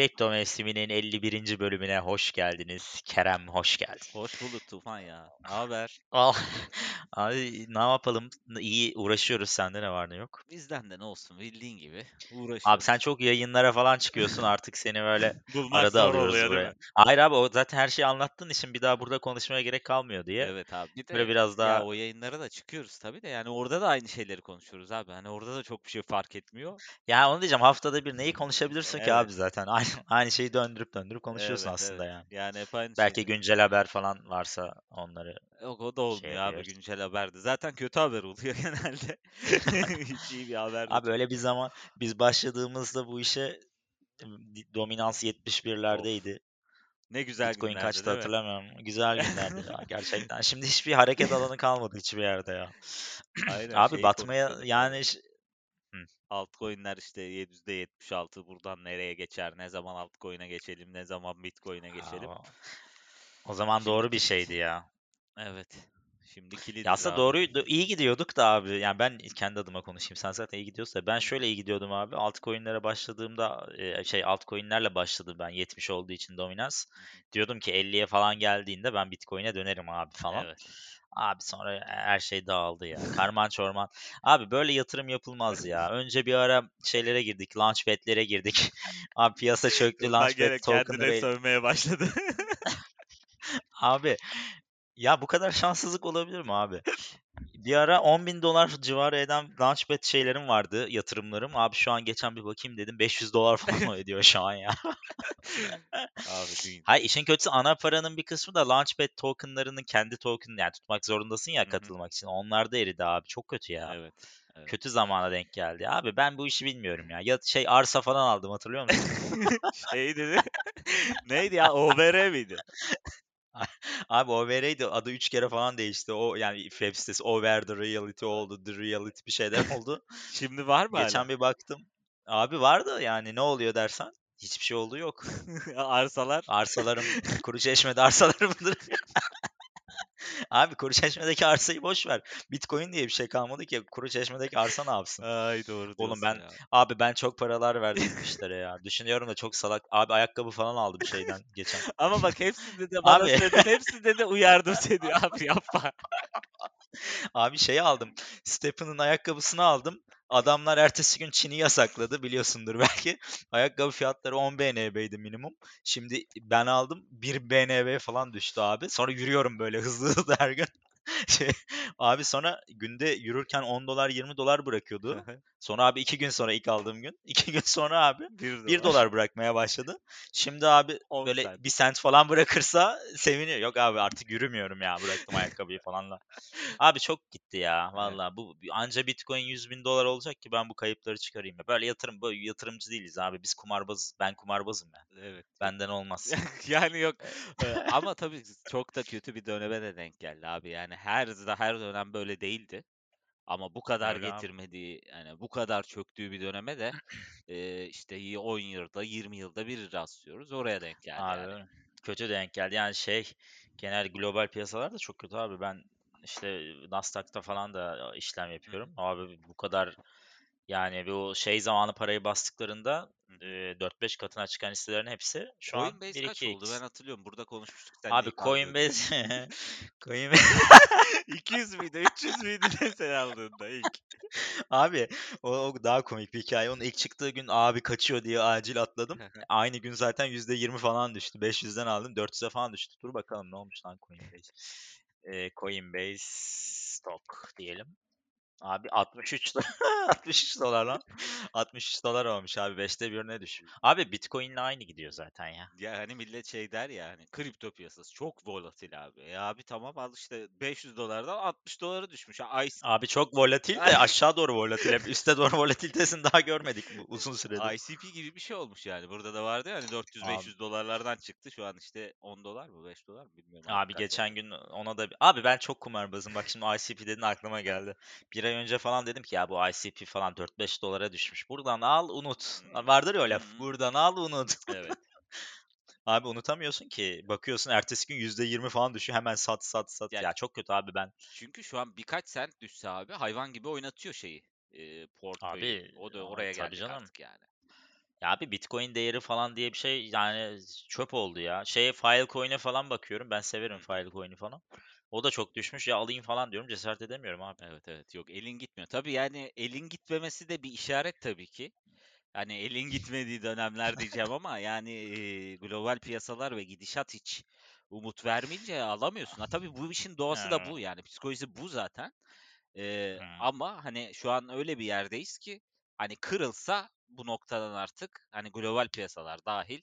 Kripto mevsiminin 51. bölümüne hoş geldiniz. Kerem hoş geldin. Hoş bulduk Tufan ya. Ne haber? Abi ne yapalım? İyi uğraşıyoruz. Sende ne var ne yok? Bizden de ne olsun bildiğin gibi Abi uğraşıyoruz. sen çok yayınlara falan çıkıyorsun. Artık seni böyle Bulmak arada zor alıyoruz oluyor değil buraya. mi? Hayır abi o zaten her şeyi anlattığın için bir daha burada konuşmaya gerek kalmıyor diye. Evet abi. Bir Böyle de biraz ya daha o yayınlara da çıkıyoruz tabii de yani orada da aynı şeyleri konuşuyoruz abi. Hani orada da çok bir şey fark etmiyor. ya onu diyeceğim haftada bir neyi konuşabilirsin ki abi zaten. Aynı, aynı şeyi döndürüp döndürüp konuşuyorsun Evet aslında evet. yani. Yani hep aynı Belki şeyleri. güncel haber falan varsa onları Yok o da şey olmuyor abi yapıyoruz. güncel haberde. Zaten kötü haber oluyor genelde. Hiç iyi bir haber de Abi öyle bir zaman biz başladığımızda bu işe dominans Of 71'lerdeydi. ne güzel Bitcoin günlerdi kaçtı değil mi? hatırlamıyorum. Güzel günlerdi ya gerçekten. Şimdi hiçbir hareket alanı kalmadı hiçbir yerde ya. Aynen Abi şeyi batmaya konuşuyorduk yani. Altcoin'ler işte %76 buradan nereye geçer? Ne zaman altcoin'e geçelim? Ne zaman Bitcoin'e geçelim? Aa, o zaman doğru bir şeydi ya. Evet. Şimdi Ya kilidiz aslında abi. doğruydu. iyi gidiyorduk da abi. Yani ben kendi adıma konuşayım. Sen zaten iyi gidiyorsun da. Ben şöyle iyi gidiyordum abi. Altcoin'lere başladığımda e, şey altcoin'lerle başladım ben 70 olduğu için dominans. Hı hı. Diyordum ki 50'ye falan geldiğinde ben Bitcoin'e dönerim abi falan. Evet. Abi sonra her şey dağıldı ya. Karman çorman. Abi böyle yatırım yapılmaz ya. Önce bir ara şeylere girdik. Launchpad'lere girdik. Abi piyasa çöktü. Tufan Launchpad gene kendine sövmeye başladı. Abi ya bu kadar şanssızlık olabilir mi abi? Bir ara 10 bin dolar civarı eden Launchpad şeylerim vardı. Yatırımlarım. Abi şu an geçen bir bakayım dedim. 500 dolar falan o ediyor şu an ya. Abi düğün. Hayır işin kötüsü ana paranın bir kısmı da Launchpad tokenlarının kendi token yani tutmak zorundasın ya katılmak için. Onlar da eridi abi. Çok kötü ya. Evet. Evet. Kötü zamana denk geldi. Abi ben bu işi bilmiyorum ya. Ya şey arsa falan aldım hatırlıyor musun? Şey dedi. Neydi ya? OBR miydi? Abi OVR'ydi. Adı 3 kere falan değişti. O yani web sitesi Over the Reality oldu. The Reality bir şeyler oldu. Şimdi var mı hala? Geçen bir baktım. Abi vardı yani ne oluyor dersen. Hiçbir şey olduğu yok. Arsalar. Arsalarım Kuruçeşme'de arsalarımdır. Abi Kuruçeşme'deki arsayı boş ver. Bitcoin diye bir şey kalmadı ki. Kuruçeşme'deki arsa ne yapsın? Ay doğru Oğlum ben ya. abi ben çok paralar verdim işlere ya. Düşünüyorum da çok salak. Abi ayakkabı falan aldım şeyden geçen. Ama bak hepsinde de bana Abi söyledin. Hepsinde de uyardım seni. Abi yapma. abi şeyi aldım. Stephen'ın ayakkabısını aldım. Adamlar ertesi gün Çin'i yasakladı biliyorsundur belki. Ayakkabı fiyatları 10 BNB'ydi minimum. Şimdi ben aldım 1 BNB falan düştü abi. Sonra yürüyorum böyle hızlı hızlı her gün. Şey, abi sonra günde yürürken 10 dolar 20 dolar bırakıyordu. Sonra abi 2 gün sonra ilk aldığım gün. 2 gün sonra abi 1 1 dolar. dolar bırakmaya başladı. Şimdi abi 10 böyle sent. 1 sent falan bırakırsa seviniyor. Yok abi artık yürümüyorum ya bıraktım ayakkabıyı falan da. Abi çok gitti ya Evet. valla. Bu anca Bitcoin 100 bin dolar olacak ki ben bu kayıpları çıkarayım. ya. Böyle yatırım böyle yatırımcı değiliz abi. Biz kumarbazız. Ben kumarbazım ya. Evet. Benden olmaz. Yani yok. Eee, ama tabii çok da kötü bir döneme de denk geldi abi. Yani her her dönem böyle değildi. Ama bu kadar Öyle getirmediği, yani bu kadar çöktüğü bir döneme de eee, işte y- 10 yılda, 20 yılda bir rastlıyoruz. Oraya denk geldi Abi yani. kötü denk geldi. Yani şey genel global piyasalar da çok kötü abi. Ben işte Nasdaq'ta falan da işlem Hı hı, yapıyorum. Abi bu kadar yani bu şey zamanı parayı bastıklarında. E, 4-5 katına çıkan hisselerin hepsi şu an Coinbase kaç 1-2x. oldu? Ben hatırlıyorum. Burada konuşmuştuk seninle Abi. Coinbase Coinbase 200 müydü, 300 müydü ne sen aldığında ilk? Abi o, o daha komik bir hikaye. Onun ilk çıktığı gün abi kaçıyor diye acil atladım. Aynı gün zaten %20 falan düştü. 500'den aldım 400'e falan düştü. Dur bakalım ne olmuş lan Coinbase. Coinbase stock diyelim. Abi 63 do- 63 dolar lan. 63 dolar olmuş abi. 5'te birine düş. Abi Bitcoin'le aynı gidiyor zaten ya. Ya hani millet şey der ya hani kripto piyasası çok volatil abi. E abi tamam al işte 500 dolardan 60 dolara düşmüş. IC Abi çok volatil de aşağı doğru volatil. Hep üste doğru volatilitesini daha görmedik bu uzun süredir. ICP gibi bir şey olmuş yani. Burada da vardı ya hani Abi, 400-500 dolarlardan çıktı. Şu an işte 10 dolar mı 5 dolar mı bilmiyorum abi kaç geçen gün ona da... Abi ben çok kumarbazım. Bak şimdi ICP dedin aklıma geldi. Bir ay önce falan dedim ki ya bu ICP falan 4-5 dolara düşmüş. Buradan al unut. Vardır ya o laf. Buradan al unut. Evet. Abi unutamıyorsun ki. Bakıyorsun ertesi gün %20 falan düşüyor. Hemen sat sat sat. Ya Ya çok kötü abi ben. çünkü şu an birkaç sent düşse abi hayvan gibi oynatıyor şeyi. E, portföyü. Abi O da oraya geldik canım. artık yani. Ya abi Bitcoin değeri falan diye bir şey yani çöp oldu ya. Şeye Filecoin'e falan bakıyorum. Ben severim. Filecoin'i falan. O da çok düşmüş. Ya alayım falan diyorum. Cesaret edemiyorum abi. Evet evet yok elin gitmiyor. Tabii yani elin gitmemesi de bir işaret tabii ki. Hani elin gitmediği dönemler diyeceğim ama yani e, global piyasalar ve gidişat hiç umut vermeyince alamıyorsun. Ha tabii bu işin doğası da bu yani psikolojisi bu zaten. E, ama hani şu an öyle bir yerdeyiz ki hani kırılsa bu noktadan artık hani global piyasalar dahil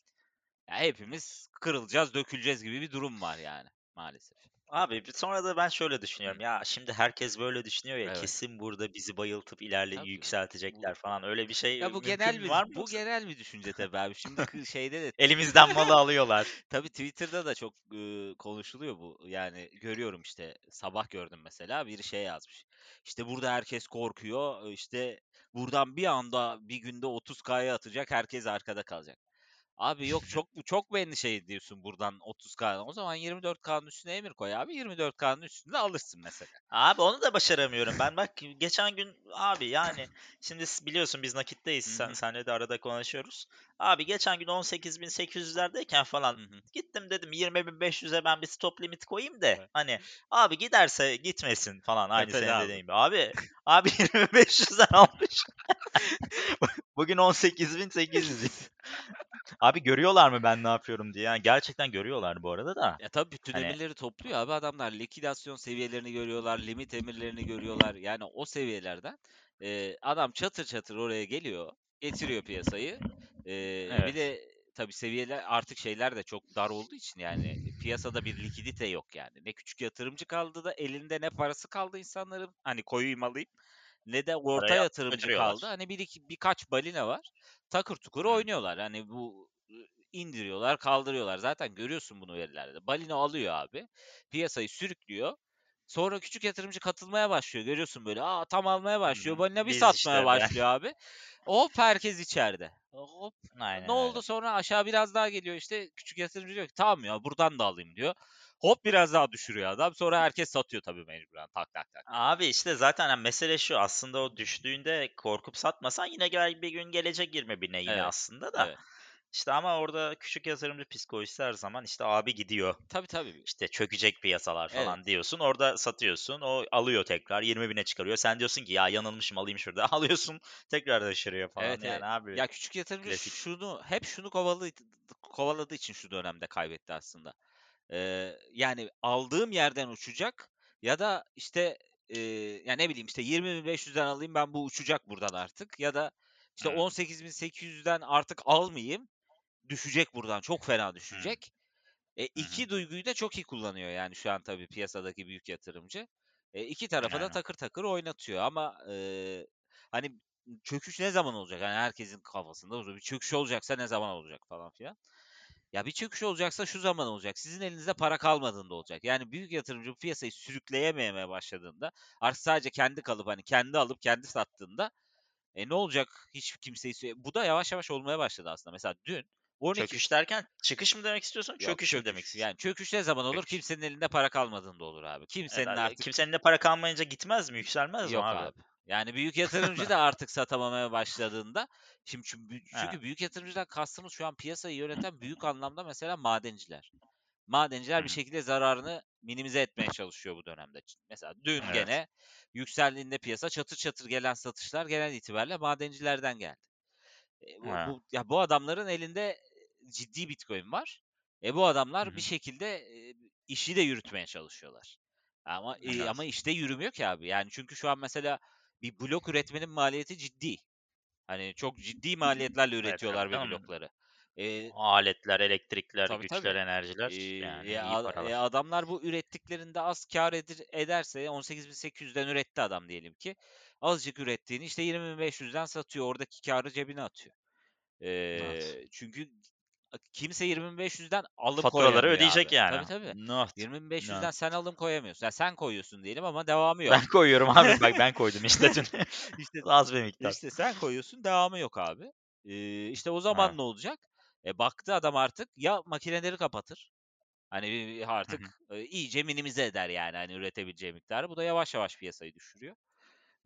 ya hepimiz kırılacağız, döküleceğiz gibi bir durum var yani maalesef. Abi bir- sonra da ben şöyle düşünüyorum. Ya şimdi herkes böyle düşünüyor ya. Evet. Kesin burada bizi bayıltıp ilerle Tabii. yükseltecekler Bu falan. Öyle bir şey ya bu mümkün genel mü bir var mı bu yoksa? genel bir düşünce tabii abi. Şimdi kı- şeyde de Elimizden malı alıyorlar. Tabii Twitter'da da çok ııı, konuşuluyor bu. Yani görüyorum işte sabah gördüm mesela biri şey yazmış. İşte burada herkes korkuyor. işte buradan bir anda bir günde 30K'ya atacak herkes arkada kalacak. Abi yok çok çok mu endişe ediyorsun buradan 30K? O zaman 24K'nın üstüne emir koy abi. 24K'nın üstünde alırsın mesela. Abi onu da başaramıyorum. Ben bak geçen gün abi yani şimdi biliyorsun biz nakitteyiz. Sen, senle de arada konuşuyoruz. Abi geçen gün 18.800'lerdeyken falan gittim dedim 20.500'e ben bir stop limit koyayım da Evet. hani abi giderse gitmesin falan aynı Tepede senin dediğin gibi. Abi abi 20.500'den almış. Bugün 18.800. Abi görüyorlar mı ben ne yapıyorum diye. Yani gerçekten görüyorlar bu arada da. Ya tabii bütün Hani emirleri topluyor abi adamlar. Likidasyon seviyelerini görüyorlar, limit emirlerini görüyorlar. Yani o seviyelerden eee, adam çatır çatır oraya geliyor, getiriyor piyasayı. Bir evet. de tabii seviyeler artık şeyler de çok dar olduğu için yani piyasada bir likidite yok yani. Ne küçük yatırımcı kaldı da elinde ne parası kaldı insanların hani koyayım alayım ne de orta Parayı alıp yatırımcı kaldı. Hani bir iki, birkaç balina var. Takır tukur Hı. oynuyorlar. Hani bu indiriyorlar, kaldırıyorlar. Zaten görüyorsun bunu verilerde. Balina alıyor abi. Piyasayı sürüklüyor. Sonra küçük yatırımcı katılmaya başlıyor. Görüyorsun böyle. Aa tam almaya başlıyor. Balina bir Biz satmaya işte başlıyor abi. Hop herkes içeride. Hop. Ne Aynen oldu öyle. sonra aşağı biraz daha geliyor işte küçük yatırımcı diyor ki tamam ya buradan da alayım diyor. Hop biraz daha düşürüyor adam. Sonra herkes satıyor tabii mecburen. Tak tak tak. Abi işte zaten hani mesele şu aslında o düştüğünde korkup satmasan yine gel bir gün gelecek 20 bine yine Evet. aslında da. Evet. İşte ama orada küçük yatırımcı psikolojisi her zaman işte abi gidiyor. Tabii tabii. İşte çökecek piyasalar Evet. falan diyorsun. Orada satıyorsun. O alıyor tekrar 20 bine çıkarıyor. Sen diyorsun ki ya yanılmışım alayım şurada. Alıyorsun tekrar düşürüyor falan. Evet evet. Yani abi Ya küçük yatırımcı klasik. şunu hep şunu kovaladı, kovaladığı için şu dönemde kaybetti aslında. Ee, yani aldığım yerden uçacak ya da işte e, ya ne bileyim işte 20.500'den alayım ben bu uçacak buradan artık ya da işte Hı, 18.800'den artık almayayım düşecek buradan çok fena hı, düşecek. E, hı hı. iki duyguyu da çok iyi kullanıyor yani şu an tabii piyasadaki büyük yatırımcı. E, iki tarafa da Aynen. takır takır oynatıyor ama e, hani çöküş ne zaman olacak? Yani herkesin kafasında bir çöküş olacaksa ne zaman olacak falan filan. Ya bir çöküş olacaksa şu zaman olacak. Sizin elinizde para kalmadığında olacak. Yani büyük yatırımcı piyasayı sürükleyememeye başladığında artık sadece kendi kalıp hani kendi alıp kendi sattığında e ne olacak? Hiç kimseyi bu da yavaş yavaş olmaya başladı aslında. Mesela dün 12 Çöküş derken çıkış mı demek istiyorsun? Yok Çöküş mü demek çöküş. istiyorsun? Yani çöküş ne zaman olur? Çöküş. Kimsenin elinde para kalmadığında olur abi. Kimsenin Yani artık kimsenin de para kalmayınca gitmez mi? Yükselmez mi yok abi? abi. Yani büyük yatırımcı da artık satamamaya başladığında şimdi çünkü, çünkü büyük yatırımcıdan kastımız şu an piyasayı yöneten büyük anlamda mesela madenciler. Madenciler bir şekilde zararını minimize etmeye çalışıyor bu dönemde. Mesela dün Evet. gene yükseldiğinde piyasa çatır çatır gelen satışlar genel itibariyle madencilerden geldi. E, bu, bu ya bu adamların elinde ciddi Bitcoin var. E bu adamlar bir hı. şekilde e, işi de yürütmeye çalışıyorlar. Ama e, Evet. ama işte yürümüyor ki abi. Yani çünkü şu an mesela bir blok üretmenin maliyeti ciddi. Hani çok ciddi maliyetlerle Evet üretiyorlar bir canım. blokları. E, Aletler, elektrikler, tabii güçler, tabii. enerjiler E, yani e, iyi a- e, paralar. adamlar bu ürettiklerinde az kar edir, ederse 18.800'den üretti adam diyelim ki. Azıcık ürettiğini işte 20.500'den satıyor. Oradaki karı cebine atıyor. Evet. Eee, çünkü kimse 20.500'den alım Faturaları koyamıyor ödeyecek abi. yani. Tabii tabii. Not. 20.500'den Not. sen alım koyamıyorsun. Yani sen koyuyorsun diyelim ama devamı yok. Ben koyuyorum abi. Bak ben koydum işte dün. işte Az bir miktar. işte sen koyuyorsun devamı yok abi. Eee işte o zaman ne olacak? E baktı adam artık ya makineleri kapatır. Hani artık e, iyice minimize eder yani hani üretebileceği miktarı. Bu da yavaş yavaş piyasayı düşürüyor.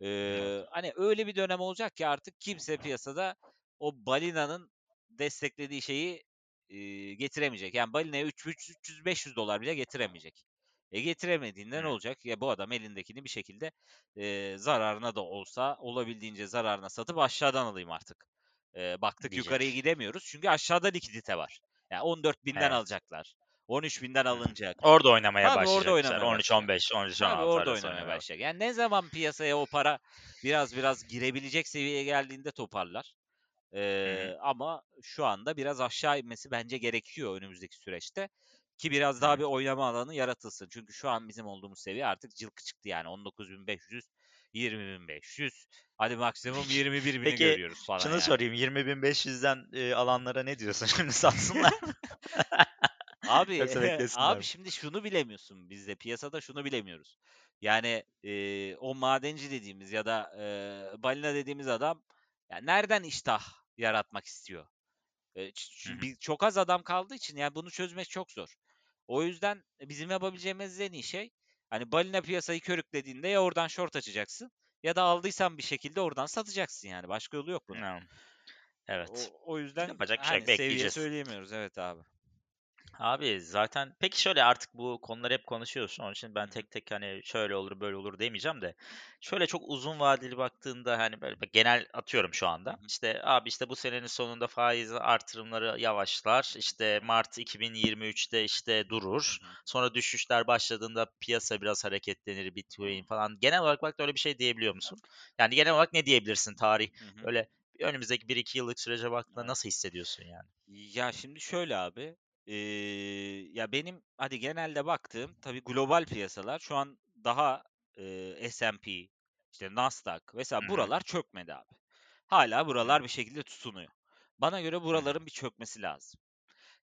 Evet. Eee, hani öyle bir dönem olacak ki artık kimse piyasada o balinanın desteklediği şeyi e, getiremeyecek. Yani balinaya 300-500 dolar bile getiremeyecek. E getiremediğinde ne olacak? Ya bu adam elindekini bir şekilde e, zararına da olsa olabildiğince zararına satıp aşağıdan alayım artık. E, baktık Diyecek. yukarıya gidemiyoruz. Çünkü aşağıda likidite var. Yani 14 binden Evet. alacaklar. 13 binden alınacak. Orada oynamaya Tabii orada başlayacaklar. oynamaya 13-15, 13-16 Tabii orada arası oynamaya oynamaya başlayacak. Yani ne zaman piyasaya o para biraz biraz girebilecek seviyeye geldiğinde toparlar. Ee, hı. ama şu anda biraz aşağı inmesi bence gerekiyor önümüzdeki süreçte. Ki biraz daha bir oynama alanı yaratılsın. Çünkü şu an bizim olduğumuz seviye artık cılkı çıktı yani. 19.500, 20.500. Hadi maksimum 21.000'i Peki görüyoruz falan şunu yani. sorayım. 20.500'den e, alanlara ne diyorsun? Şimdi satsınlar mı? Abi Yoksa beklesinler abi mi? şimdi şunu bilemiyorsun biz de piyasada şunu bilemiyoruz. Yani e, o madenci dediğimiz ya da e, balina dediğimiz adam yani nereden iştah yaratmak istiyor? E, çünkü çok az adam kaldığı için yani bunu çözmek çok zor. O yüzden bizim yapabileceğimiz en iyi şey hani balina piyasayı körüklediğinde ya oradan short açacaksın ya da aldıysan bir şekilde oradan satacaksın yani. Başka yolu yok bunun. Evet. O, o yüzden Yapacak bir şey hani seviye Bekleyeceğiz. söyleyemiyoruz evet abi. Abi zaten peki şöyle artık bu konuları hep konuşuyorsun. Onun için ben tek tek hani şöyle olur böyle olur demeyeceğim de. Şöyle çok uzun vadeli baktığında hani böyle genel atıyorum şu anda. İşte abi işte bu senenin sonunda faiz artırımları yavaşlar. İşte Mart 2023'te işte durur. Sonra düşüşler başladığında piyasa biraz hareketlenir, Bitcoin falan. Genel olarak bak öyle bir şey diyebiliyor musun? Yani genel olarak ne diyebilirsin tarih? Öyle önümüzdeki 1-2 yıllık sürece baktığında nasıl hissediyorsun yani? Ya şimdi şöyle abi. Eee, ya benim hadi genelde baktığım tabii global piyasalar şu an daha eee, S&P, işte Nasdaq Hı hı. buralar çökmedi abi. Hala Hı buralar bir şekilde tutunuyor. Bana göre Hı hı. buraların bir çökmesi lazım.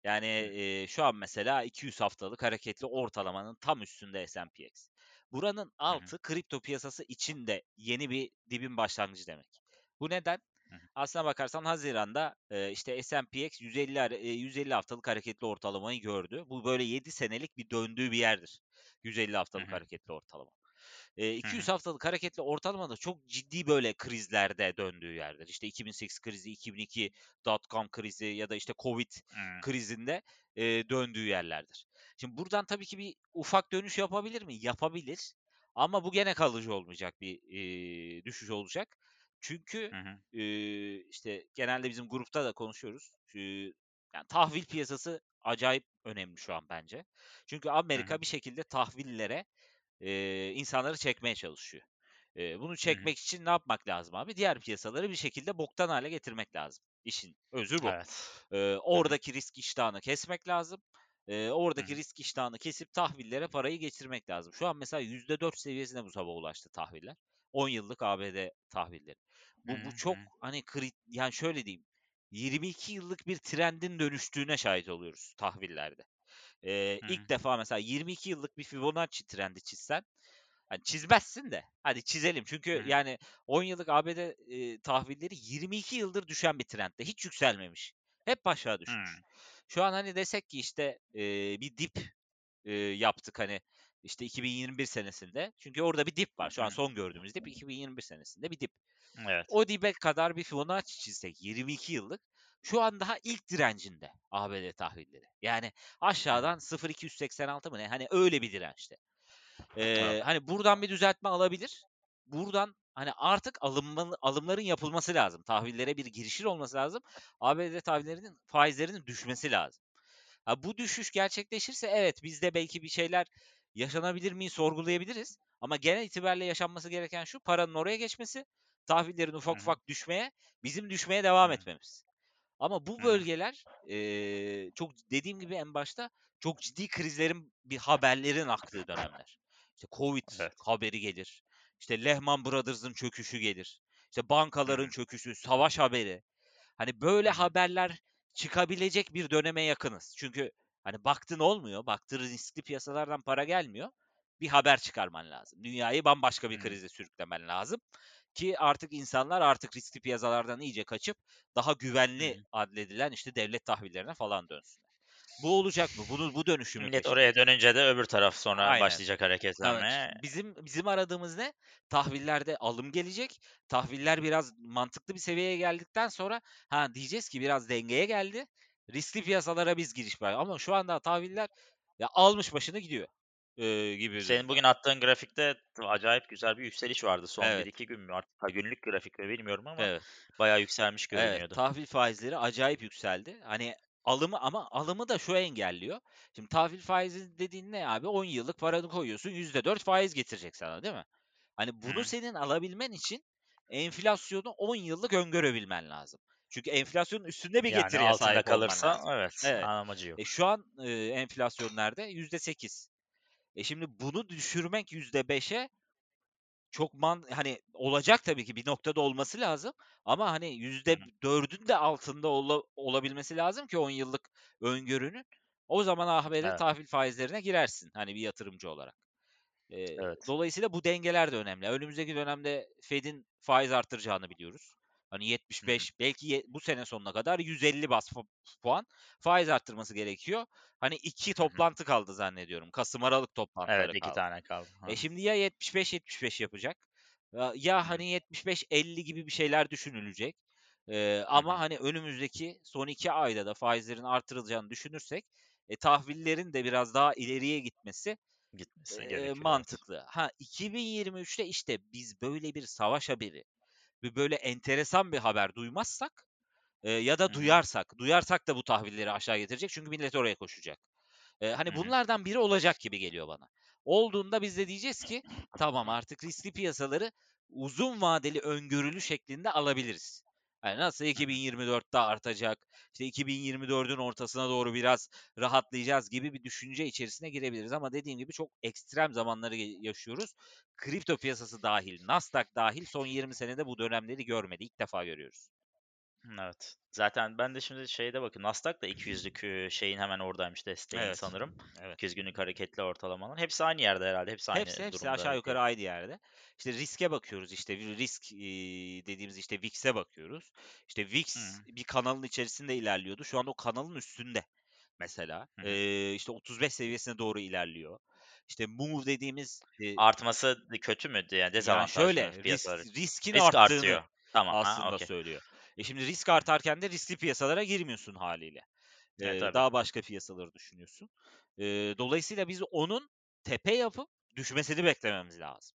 Yani eee, şu an mesela 200 haftalık hareketli ortalamanın tam üstünde S&P/X. Buranın Hı hı. altı kripto piyasası içinde yeni bir dibin başlangıcı demek. Bu neden? Aslına bakarsan Haziran'da e, işte S&P/X 150 hare- e, 150 haftalık hareketli ortalamayı gördü. Bu böyle 7 senelik bir döndüğü bir yerdir. 150 Hı haftalık hareketli ortalama. E, Hı 200 hı. haftalık hareketli ortalama da çok ciddi böyle krizlerde döndüğü yerdir. İşte 2008 krizi, 2002 dot-com krizi ya da işte Covid krizinde e, döndüğü yerlerdir. Şimdi buradan tabii ki bir ufak dönüş yapabilir mi? Yapabilir. Ama bu gene kalıcı olmayacak bir e, düşüş olacak. Çünkü Hı hı. e, işte genelde bizim grupta da konuşuyoruz. E, yani tahvil piyasası acayip önemli şu an bence. Çünkü Hı Amerika hı. bir şekilde tahvillere e, insanları çekmeye çalışıyor. E, bunu Hı hı. çekmek için ne yapmak lazım abi? Diğer piyasaları bir şekilde boktan hale getirmek lazım. İşin özü bu. Evet. E, Hı hı. oradaki risk iştahını kesmek lazım. E, Hı oradaki hı. risk iştahını kesip tahvillere parayı geçirmek lazım. Şu an mesela %4 seviyesine bu sabah ulaştı tahviller. 10 yıllık ABD tahvilleri. Hı Bu bu hı. çok hani krit yani şöyle diyeyim. 22 yıllık bir trendin dönüştüğüne şahit oluyoruz tahvillerde. Ee, Hı hı. ilk defa mesela 22 yıllık bir Fibonacci trendi çizsen hani çizmezsin de hadi çizelim. Hı Çünkü hı. yani 10 yıllık ABD e, tahvilleri 22 yıldır düşen bir trendde. Hiç yükselmemiş. Hep aşağı düşmüş. Şu an hani desek ki işte e, bir dip e, yaptık hani işte 2021 senesinde. Çünkü orada bir dip var. Şu an son gördüğümüz dip 2021 senesinde bir dip. Evet. O dibe kadar bir Fibonacci çizsek 22 yıllık şu an daha ilk direncinde ABD tahvilleri. Yani aşağıdan 0.286 mı ne? Hani öyle bir dirençte. Ee, hani buradan bir düzeltme alabilir. Buradan hani artık alınmalı, alımların yapılması lazım. Tahvillere bir girişir olması lazım. ABD tahvillerinin faizlerinin düşmesi lazım. Ha, bu düşüş gerçekleşirse evet biz de belki bir şeyler yaşanabilir mi sorgulayabiliriz. Ama genel itibariyle yaşanması gereken şu paranın oraya geçmesi, tahvillerin ufak hı. ufak düşmeye, bizim düşmeye devam etmemiz. Ama bu bölgeler eee, çok dediğim gibi en başta çok ciddi krizlerin bir haberlerin aktığı dönemler. İşte Covid Evet. haberi gelir. İşte Lehman Brothers'ın çöküşü gelir. İşte bankaların çöküşü, savaş haberi. Hani böyle haberler çıkabilecek bir döneme yakınız. Çünkü hani baktın olmuyor, baktın riskli piyasalardan para gelmiyor. Bir haber çıkarman lazım. Dünyayı bambaşka bir krize sürüklemen lazım ki artık insanlar artık riskli piyasalardan iyice kaçıp daha güvenli adledilen işte devlet tahvillerine falan dönsünler. Bu olacak mı? Bunu bu dönüşümü Millet peşinde. oraya dönünce de öbür taraf sonra Aynen. başlayacak Evet. hareketlenmeye. Bizim bizim aradığımız ne? Tahvillerde alım gelecek. Tahviller biraz mantıklı bir seviyeye geldikten sonra ha diyeceğiz ki biraz dengeye geldi. Riskli piyasalara biz giriş var. Ama şu anda tahviller ya almış başını gidiyor. Ee, gibi Senin bugün attığın grafikte acayip güzel bir yükseliş vardı son Evet. 1-2 gün mü artık ha, günlük grafik mi bilmiyorum ama Evet. bayağı yükselmiş Evet, görünüyordu. tahvil faizleri acayip yükseldi. Hani alımı ama alımı da şu engelliyor. Şimdi tahvil faizi dediğin ne abi? 10 yıllık paranı koyuyorsun, %4 faiz getirecek sana, değil mi? Hani bunu Hı. senin alabilmen için enflasyonu 10 yıllık öngörebilmen lazım. Çünkü enflasyonun üstünde bir Yani getiriye altında sahip kalırsa lazım. evet, Evet. amacı yok. E şu an e, enflasyon nerede? %8. E şimdi bunu düşürmek %5'e çok man hani olacak tabii ki bir noktada olması lazım ama hani Hı hı. %4'ün de altında ola, olabilmesi lazım ki 10 yıllık öngörünün. O zaman ah böyle Evet. tahvil faizlerine girersin hani bir yatırımcı olarak. Ee, Evet. dolayısıyla bu dengeler de önemli. Önümüzdeki dönemde Fed'in faiz arttıracağını biliyoruz. Hani Hı hı. 75 belki ye- bu sene sonuna kadar 150 bas pu- puan faiz arttırması gerekiyor. Hani iki toplantı kaldı zannediyorum. Kasım Aralık toplantıları Evet, iki kaldı. tane kaldı. E Hı. şimdi ya 75-75 yapacak ya, hani 75-50 gibi bir şeyler düşünülecek. Ee, ama hani önümüzdeki son iki ayda da faizlerin artırılacağını düşünürsek e, tahvillerin de biraz daha ileriye gitmesi Gitmesi e, gerekiyor. Evet. mantıklı. Ha 2023'te işte biz böyle bir savaş haberi, bir böyle enteresan bir haber duymazsak e, ya da duyarsak, duyarsak da bu tahvilleri aşağı getirecek çünkü millet oraya koşacak. E, hani bunlardan biri olacak gibi geliyor bana. Olduğunda biz de diyeceğiz ki tamam artık riskli piyasaları uzun vadeli öngörülü şeklinde alabiliriz. Yani nasıl Hı hı. 2024'te artacak, işte 2024'ün ortasına doğru biraz rahatlayacağız gibi bir düşünce içerisine girebiliriz. Ama dediğim gibi çok ekstrem zamanları yaşıyoruz. Kripto piyasası dahil, Nasdaq dahil son 20 senede bu dönemleri görmedi. İlk defa görüyoruz. Evet. Zaten ben de şimdi şeyde bakın Nasdaq da 200'lük e, şeyin hemen oradaymış desteğin Evet. sanırım. Evet. 200 günlük hareketli ortalamalar. Hepsi aynı yerde herhalde. Hepsi aynı Hepsi hepsi durumda aşağı yukarı aynı yerde. İşte riske bakıyoruz işte risk dediğimiz işte VIX'e bakıyoruz. İşte VIX hı. bir kanalın içerisinde ilerliyordu. Şu anda o kanalın üstünde mesela. Hı. Eee işte 35 seviyesine doğru ilerliyor. İşte move dediğimiz Artması kötü mü? Yani yani dezavantajlı mı şöyle risk riskin Risk arttığını artıyor. Tamam. Ha, aslında okey. söylüyor. E şimdi risk artarken de riskli piyasalara girmiyorsun haliyle. E tabii. daha başka piyasaları düşünüyorsun. Eee, dolayısıyla biz onun tepe yapıp düşmesini beklememiz lazım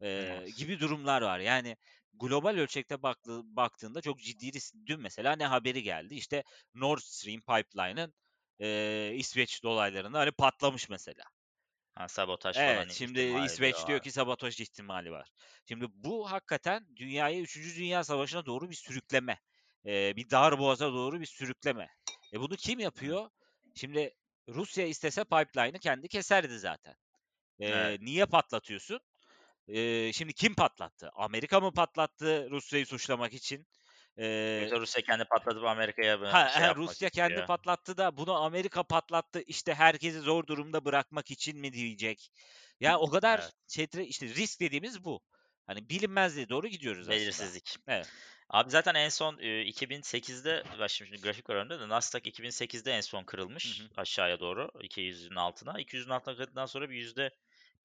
eee, Evet. gibi durumlar var. Yani global ölçekte baktı, baktığında çok ciddi risk. Dün mesela ne haberi geldi? İşte Nord Stream pipeline'ın eee, İsveç dolaylarında hani patlamış mesela. Ha, sabotaj Evet, falan şimdi İsveç diyor ki sabotaj ihtimali var. Şimdi bu hakikaten dünyayı 3. Dünya Savaşı'na doğru bir sürükleme. eee, bir darboğaza doğru bir sürükleme. E bunu kim yapıyor? Şimdi Rusya istese pipeline'ı kendi keserdi zaten. Eee, Evet. niye patlatıyorsun? Eee, şimdi kim patlattı? Amerika mı patlattı Rusya'yı suçlamak için? Yoksa Rusya kendi patlatıp Amerika'ya mı ha, şey he, Rusya kendi istiyor? patlattı da bunu Amerika patlattı işte herkesi zor durumda bırakmak için mi diyecek? Ya o kadar Evet. çetre işte risk dediğimiz bu. Hani bilinmezliğe doğru gidiyoruz aslında. Belirsizlik. Evet. Abi zaten en son e, 2008'de bak şimdi grafik var önümde de Nasdaq 2008'de en son Hı kırılmış hı. aşağıya doğru 200'ün altına. 200'ün altına kırıldıktan sonra bir yüzde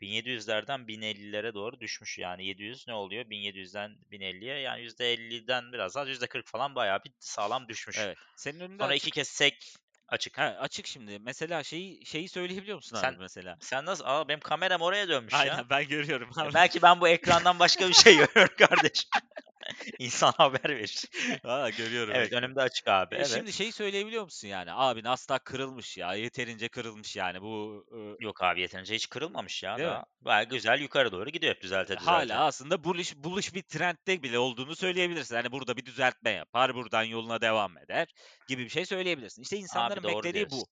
1700'lerden 1050'lere doğru düşmüş. Yani 700 ne oluyor? 1700'den 1050'ye yani %50'den biraz az %40 falan bayağı bir sağlam düşmüş. Evet. Senin önünde Sonra iki açık. kez sek açık. Ha, açık şimdi. Mesela şeyi şeyi söyleyebiliyor musun abi Sen mesela? sen nasıl? Aa benim kameram oraya dönmüş ya. Aynen ben görüyorum Ya abi. belki ben bu ekrandan başka bir şey görüyorum kardeşim. İnsan haber verir. Valla görüyorum Evet önümde açık abi. E şimdi Evet. şeyi söyleyebiliyor musun yani? Abi Nasdaq kırılmış ya. Yeterince kırılmış yani. Bu ıı, Yok abi yeterince hiç kırılmamış ya değil mi? Baya güzel yukarı doğru gidiyor hep E, düzelte Hala düzelte. aslında bullish, bullish bir trendde bile olduğunu söyleyebilirsin. Hani burada bir düzeltme yapar, buradan yoluna devam eder gibi bir şey söyleyebilirsin. İşte Abi insanların doğru beklediği diyorsun. bu.